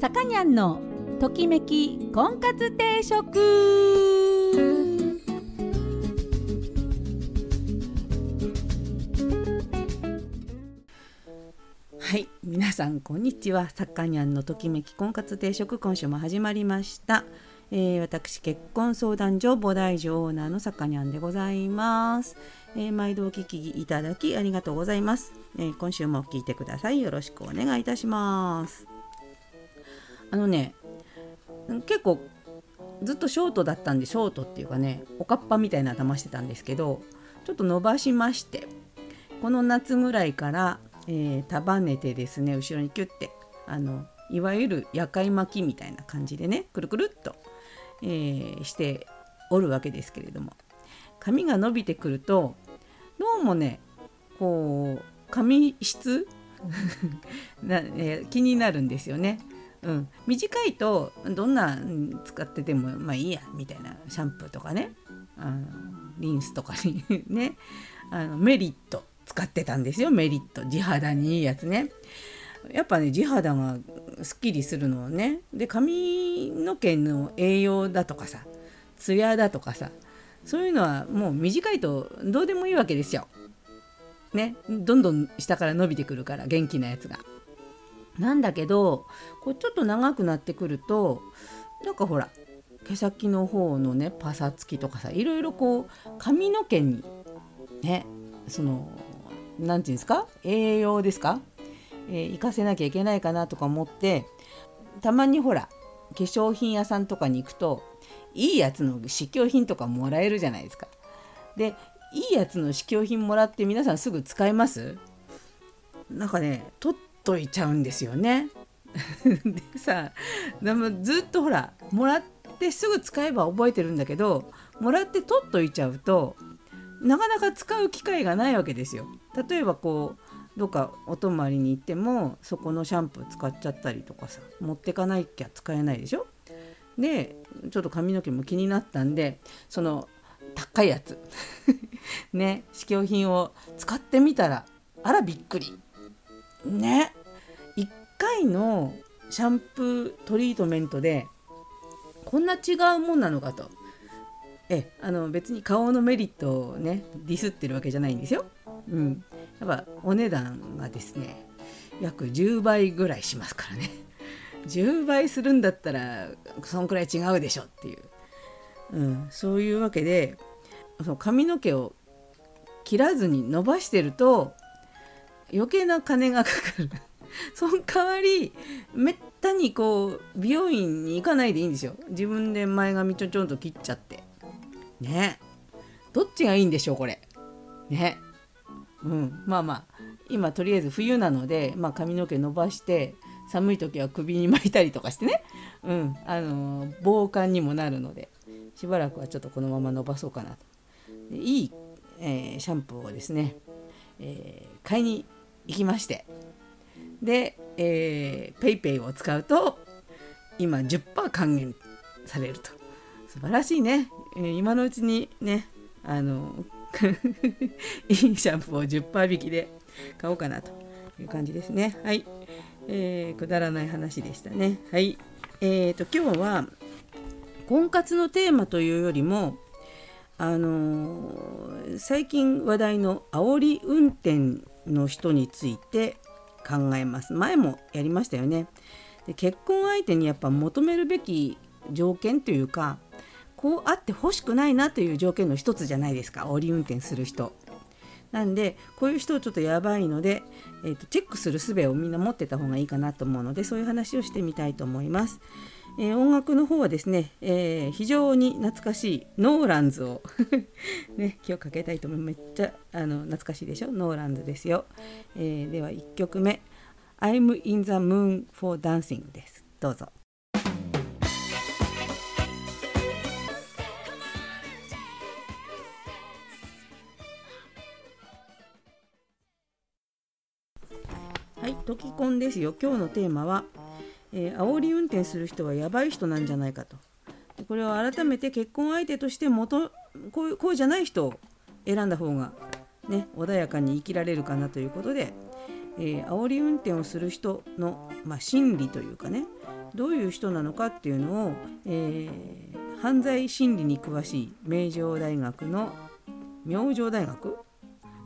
さかにゃんのときめき婚活定食。はい皆さんこんにちは。さかにゃんのときめき婚活定食今週も始まりました、えー私結婚相談所菩提寺オーナーのさかにゃんでございます、えー毎度お聞きいただきありがとうございます、えー今週も聞いてくださいよろしくお願いいたします。あのね結構ずっとショートだったんでショートっていうかねおかっぱみたいな頭してたんですけどちょっと伸ばしましてこの夏ぐらいから、え束ねてですね後ろにキュッてあのいわゆる夜会巻きみたいな感じでねくるくるっと、えーしておるわけですけれども。髪が伸びてくるとどうもねこう髪質？な、えー気になるんですよね。うん、短いとどんな使っててもまあいいやみたいな。シャンプーとかね。あのリンスとかに ね。あのメリット使ってたんですよ。メリット。地肌にいいやつね。やっぱね地肌がすっきりするのねで髪の毛の栄養だとかさツヤだとかさそういうのはもう短いとどうでもいいわけですよ。ねどんどん下から伸びてくるから元気なやつが。なんだけどこうちょっと長くなってくるとなんかほら毛先の方のねパサつきとかさいろいろこう髪の毛にねその何て言うんですか？栄養ですか、えー活かせなきゃいけないかなとか思ってたまにほら化粧品屋さんとかに行くといいやつの試供品とかもらえるじゃないですか。でいいやつの試供品もらって皆さんすぐ使います？なんかね取っといちゃうんですよね。でさでもずっとほらもらってすぐ使えば覚えてるんだけどもらって取っといちゃうとなかなか使う機会がないわけですよ。例えばこうどっかお泊まりに行ってもそこのシャンプー使っちゃったりとかさ持ってかなきゃ使えないでしょ？でちょっと髪の毛も気になったんでその高いやつ。ね試供品を使ってみたらあらびっくり。ね1回のシャンプートリートメントでこんな違うもんなのかと。えあの別に顔のメリットをねディスってるわけじゃないんですよ。うん、やっぱお値段がですね約10倍ぐらいしますからね。10倍するんだったらそんくらい違うでしょっていう、うん、そういうわけでその髪の毛を切らずに伸ばしてると余計な金がかかる。その代わりめったにこう美容院に行かないでいいんですよ。自分で前髪ちょちょんと切っちゃって。ね。どっちがいいんでしょうこれ。ね。うん。まあまあ今とりあえず冬なので、まあ、髪の毛伸ばして寒い時は首に巻いたりとかしてね、うん。あのー防寒にもなるのでしばらくはちょっとこのまま伸ばそうかなと。いい、えーシャンプーをですね、えー買いに行きまして。で、えー、ペイペイを使うと今10%還元されると。素晴らしいね、え今のうちにねあの いいシャンプーを10%引きで買おうかなという感じですね。はい、えーくだらない話でしたね。はい。えー、と今日は婚活のテーマというよりもあのー最近話題の煽り運転の人について考えます。前もやりましたよね。で結婚相手にやっぱ求めるべき条件というかこうあってほしくないなという条件の一つじゃないですか煽り運転する人なんでこういう人ちょっとやばいので、えーとチェックする術をみんな持ってた方がいいかなと思うのでそういう話をしてみたいと思います。えー音楽の方はですね、えー非常に懐かしいノーランズを ね、今日かけたいと思います。めっちゃあの懐かしいでしょ？ノーランズですよ。えーでは1曲目「I'm in the moon for dancing」です。どうぞ。はい、トキコンですよ。今日のテーマは、えー煽り運転する人はやばい人なんじゃないかと。でこれを改めて結婚相手として元こうこうじゃない人を選んだ方がね穏やかに生きられるかなということで、えー、煽り運転をする人の、まあ、心理というかねどういう人なのかっていうのを、えー、犯罪心理に詳しい名城大学の明星大学、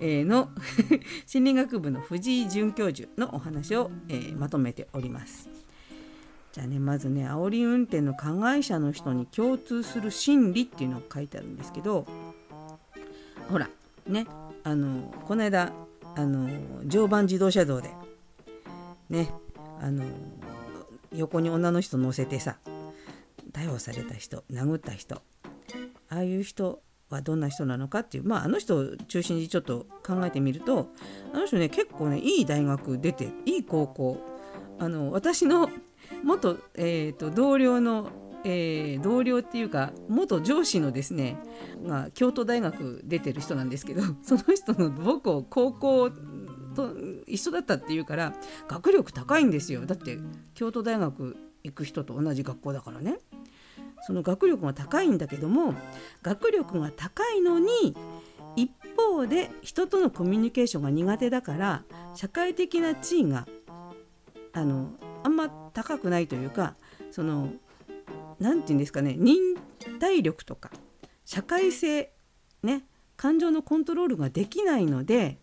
の 心理学部の藤井准教授のお話を、えー、まとめております。じゃあねまずね煽り運転の加害者の人に共通する心理っていうのを書いてあるんですけどほらねあのこの間あの常磐自動車道でねあの横に女の人乗せてさ逮捕された人殴った人ああいう人はどんな人なのかっていうまああの人を中心にちょっと考えてみるとあの人ね結構ねいい大学出ていい高校。あの私の 元、えーと、同僚の、えー、同僚っていうか元上司のですね、まあ、京都大学出てる人なんですけど その人の母校高校と一緒だったっていうから学力高いんですよ。だって京都大学行く人と同じ学校だからね。その学力が高いんだけども学力が高いのに一方で人とのコミュニケーションが苦手だから社会的な地位があのあんま高くないというかその何て言うんですかね忍耐力とか社会性ね感情のコントロールができないので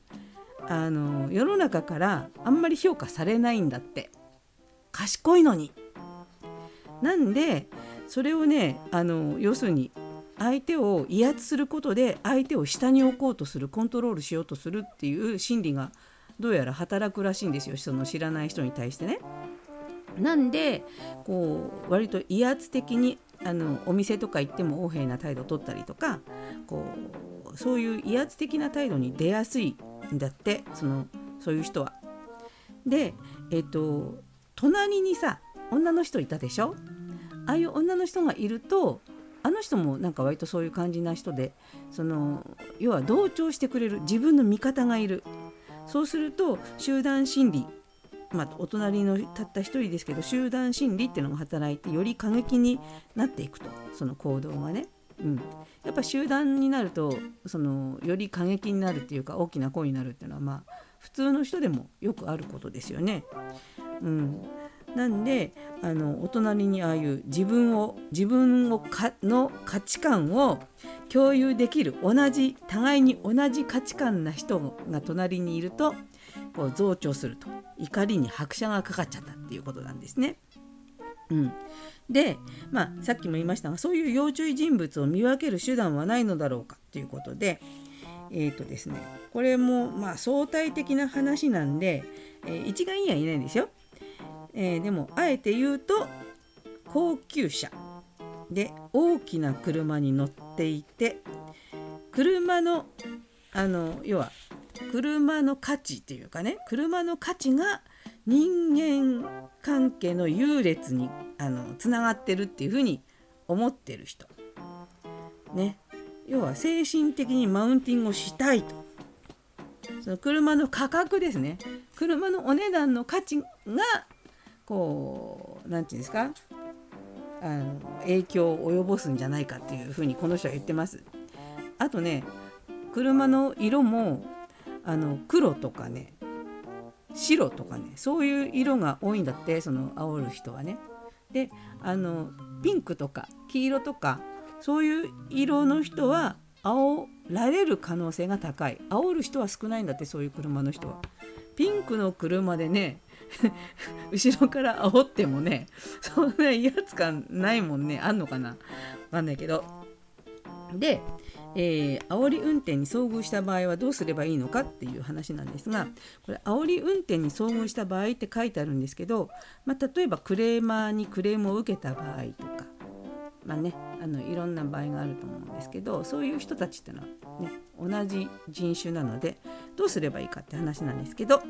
あの世の中からあんまり評価されないんだって賢いのに。なんでそれをねあの要するに相手を威圧することで相手を下に置こうとするコントロールしようとするっていう心理がどうやら働くらしいんですよその知らない人に対してね。なんでこう割と威圧的にあのお店とか行っても横柄な態度を取ったりとかこうそういう威圧的な態度に出やすいんだってそのそういう人は。でえっ、と隣にさ女の人いたでしょ？ああいう女の人がいるとあの人もなんか割とそういう感じな人でその要は同調してくれる自分の味方がいるそうすると集団心理まあ、お隣のたった一人ですけど集団心理っていうのが働いてより過激になっていくとその行動がね。うん、やっぱ集団になるとそのより過激になるっていうか大きな声になるっていうのはまあ普通の人でもよくあることですよね。うん、なんであのお隣にああいう自分を自分をかの価値観を共有できる同じ互いに同じ価値観な人が隣にいるとこう増長すると怒りに拍車がかかっちゃったっていうことなんですね。うん、で、まあ、さっきも言いましたがそういう要注意人物を見分ける手段はないのだろうかということでえーとですね、これもまあ相対的な話なんで、えー、一概には言えないんですよ。えー、でもあえて言うと高級車で大きな車に乗っていて車のあの要は車の価値っていうかね車の価値が人間関係の優劣にあのつながってるっていうふうに思ってる人。ね。要は精神的にマウンティングをしたいと。その車の価格ですね。車のお値段の価値がこう何て言うんですか？あの影響を及ぼすんじゃないかっていうふうにこの人は言ってます。あとね車の色もあの黒とかね白とかねそういう色が多いんだってその煽る人はね。であのピンクとか黄色とかそういう色の人は煽られる可能性が高い煽る人は少ないんだってそういう車の人は。ピンクの車でね 後ろから煽ってもねそんな威圧感ないもんねあんのかな？わかんないけど。でえー、煽り運転に遭遇した場合はどうすればいいのかっていう話なんですがこれ煽り運転に遭遇した場合って書いてあるんですけど、まあ、例えばクレーマーにクレームを受けた場合とか、まあね、あのいろんな場合があると思うんですけどそういう人たちっていうのは、ね、同じ人種なのでどうすればいいかって話なんですけど、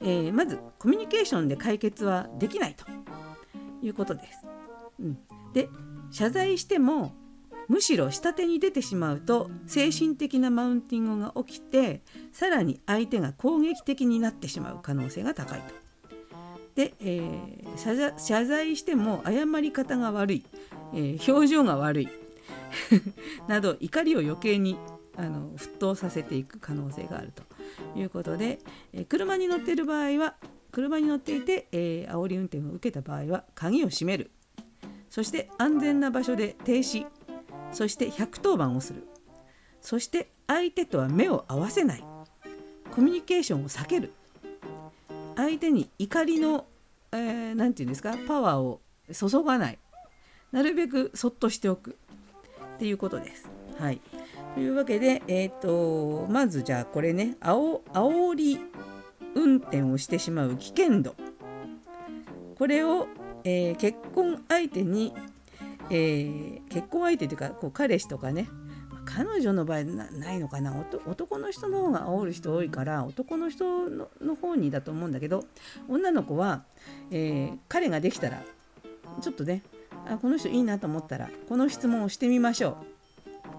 えー、まずコミュニケーションで解決はできないということです。うん、で謝罪してもむしろ下手に出てしまうと精神的なマウンティングが起きてさらに相手が攻撃的になってしまう可能性が高いと。で、えー、謝罪しても謝り方が悪い、えー、表情が悪い など怒りを余計にあの沸騰させていく可能性があると。いうことで、え車に乗っている場合は車に乗っていて、えー、煽り運転を受けた場合は鍵を閉める。そして安全な場所で停止。そして110番をする。そして相手とは目を合わせない。コミュニケーションを避ける。相手に怒りの何、えー、て言うんですかパワーを注がない。なるべくそっとしておく。っていうことです。はい、というわけで、えーと、まずじゃあこれねあお煽り運転をしてしまう危険度。これを、えー、結婚相手に、えー、結婚相手というかこう彼氏とかね彼女の場合ないのかな？男の人の方が煽る人多いから男の人の方にだと思うんだけど女の子は、えー、彼ができたらちょっとねあこの人いいなと思ったらこの質問をしてみましょう。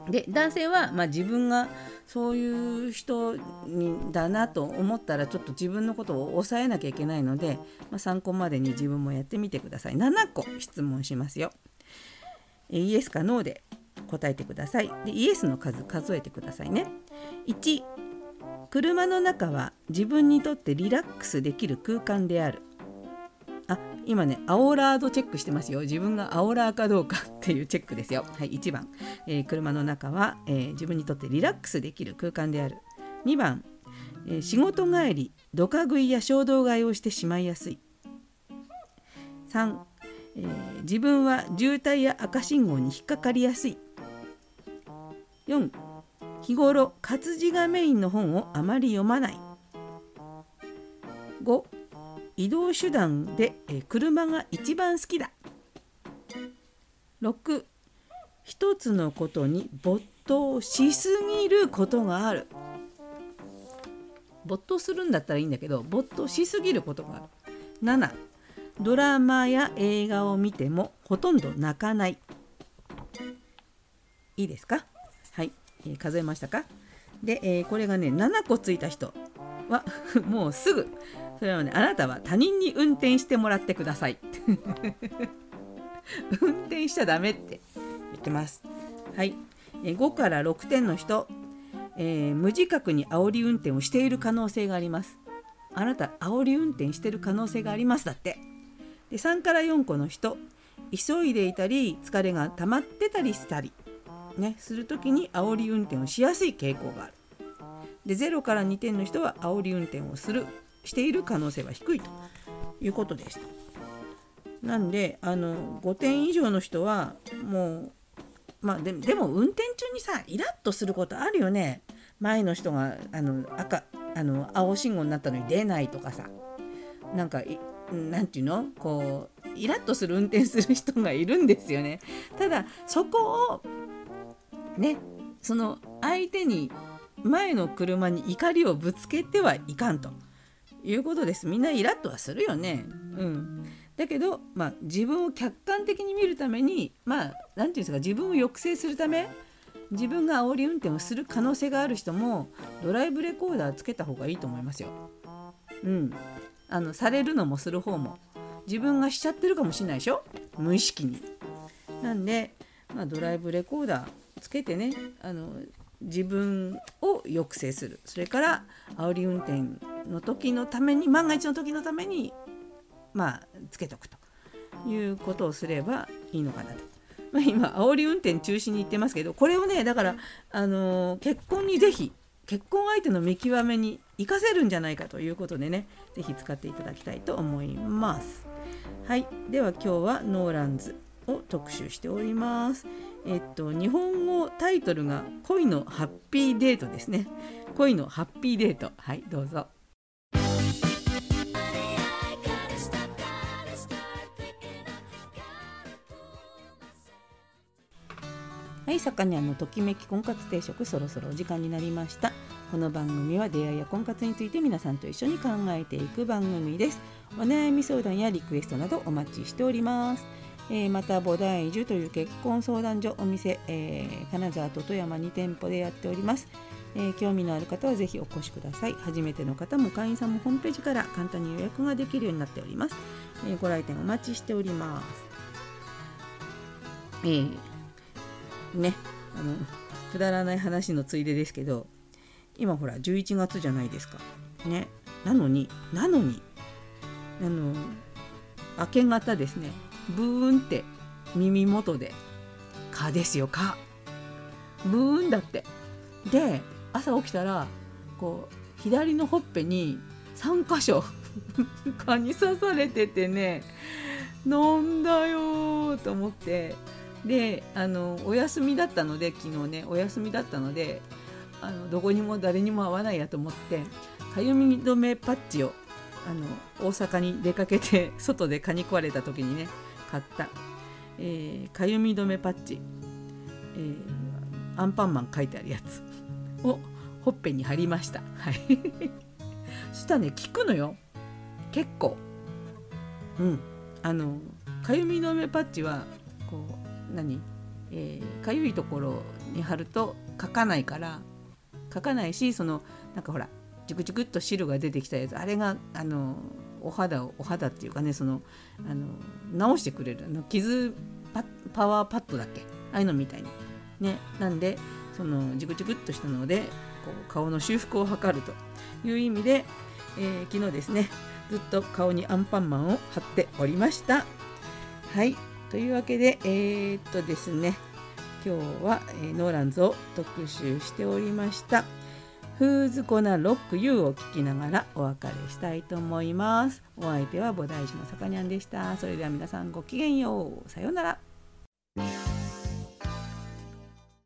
で男性は、まあ、自分がそういう人にだなと思ったらちょっと自分のことを抑えなきゃいけないので、まあ、参考までに自分もやってみてください。7個質問しますよ。イエスかノーで答えてください。でイエスの数数えてくださいね。1車の中は自分にとってリラックスできる空間である。今ねアオラードチェックしてますよ。自分がアオラーかどうかっていうチェックですよ。はい1番、えー、車の中は、えー、自分にとってリラックスできる空間である。2番、えー、仕事帰りドカ食いや衝動買いをしてしまいやすい。3、えー、自分は渋滞や赤信号に引っかかりやすい。4日頃活字がメインの本をあまり読まない。5移動手段で車が一番好きだ。6一つのことに没頭しすぎることがある。没頭するんだったらいいんだけど没頭しすぎることがある。7ドラマや映画を見てもほとんど泣かない。いいですか？はい、えー、数えましたか？で、えー、これがね7個ついた人は もうすぐそれはねあなたは他人に運転してもらってください。運転しちゃダメって。言ってます。はい。5から6点の人、えー、無自覚に煽り運転をしている可能性があります。あなた煽り運転してる可能性がありますだって。で3から4個の人。急いでいたり疲れが溜まってたりしたり。ねする時に煽り運転をしやすい傾向がある。で0から2点の人は煽り運転をする。している可能性は低いということでした。なんであの5点以上の人はもうまあででも運転中にさイラッとすることあるよね前の人があの赤あの青信号になったのに出ないとかさなんかなんていうの？こうイラッとする運転する人がいるんですよねただそこをねその相手に前の車に怒りをぶつけてはいかんと。いうことですみんなイラッとはするよね。うん、だけど、まあ、自分を客観的に見るためにまあ何て言うんですか自分を抑制するため自分が煽り運転をする可能性がある人もドライブレコーダーつけた方がいいと思いますよ。うん、あのされるのもする方も自分がしちゃってるかもしれないでしょ？無意識に。なんで、まあ、ドライブレコーダーつけてねあの自分を抑制するそれから煽り運転の時のために万が一の時のためにまあつけとくということをすればいいのかなと。まあ、今煽り運転中止に言ってますけどこれをねだからあのー、結婚に是非結婚相手の見極めに活かせるんじゃないかということでね是非使っていただきたいと思います。はいでは今日はノーランズを特集しております。えっと日本語タイトルが恋のハッピーデートですね。恋のハッピーデートはいどうぞ。い、さかにゃんのときめき婚活定食そろそろお時間になりました。この番組は出会いや婚活について皆さんと一緒に考えていく番組です。お悩み相談やリクエストなどお待ちしております。えー、また菩提樹という結婚相談所お店、えー、金沢と富山2店舗でやっております、えー、興味のある方はぜひお越しください。初めての方も会員さんもホームページから簡単に予約ができるようになっております、えご来店お待ちしております。えー、ねあのくだらない話のついでですけど今ほら11月じゃないですか。ねなのになのにあの明け方ですねブーンって耳元で「蚊ですよ蚊」ブーンだって。で朝起きたらこう左のほっぺに3箇所 蚊に刺されててねなんだよと思ってであのお休みだったので昨日ねお休みだったのであのどこにも誰にも会わないやと思ってかゆみ止めパッチをあの大阪に出かけて 外で蚊に食われた時にね買ったえー、かゆみ止めパッチ、えー、アンパンマン書いてあるやつをほっぺに貼りました。はい。そしたらね効くのよ結構。うんあのかゆみ止めパッチはこう何？えー、かゆいところに貼ると書かないから書かないしそのなんかほらジュクジクっと汁が出てきたやつあれがあのお肌をお肌っていうかねそのあの直してくれる。あの傷パワーパッドだっけ？ああいうのみたいに。ね。なんでそのジュクジクっとしたのでこう顔の修復を図るという意味で、えー、昨日ですねずっと顔にアンパンマンを貼っておりました。はい。というわけでえー、っとですね今日は、えー、ノーランズを特集しておりましたフーズコナロック U を聞きながらお別れしたいと思います。お相手は菩提寺のさかにゃんでした。それでは皆さんごきげんよう。さようなら。